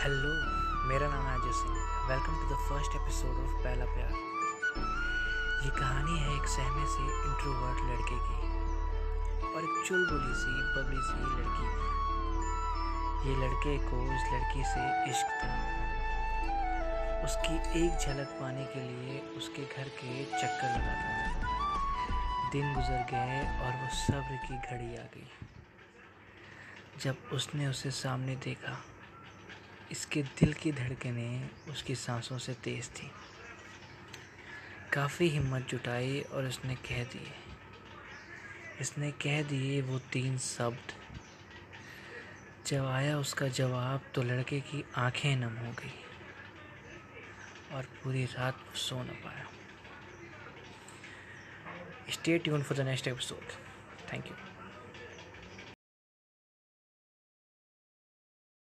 Hello मेरा नाम है Ajay Singh. Welcome to the first episode of Pehla Pyaar ये कहानी है एक सहमे से इंट्रोवर्ट लड़के की और एक चुलबुली सी, बबली सी लड़की ये लड़के को इस लड़की से इश्क था। उसकी एक झलक पाने के लिए उसके घर के चक्कर लगाता था। दिन गुजर गए और वो सब्र की घड़ी आ गई। जब उसने उसे सामने देखा इसके दिल की धड़कनें उसकी सांसों से तेज़ थी। काफ़ी हिम्मत जुटाई और उसने कह दिए। इसने कह दिए वो तीन शब्द। जब आया उसका जवाब तो लड़के की आँखें नम हो गई और पूरी रात वो सो न पाया। Stay tune for the next episode thank you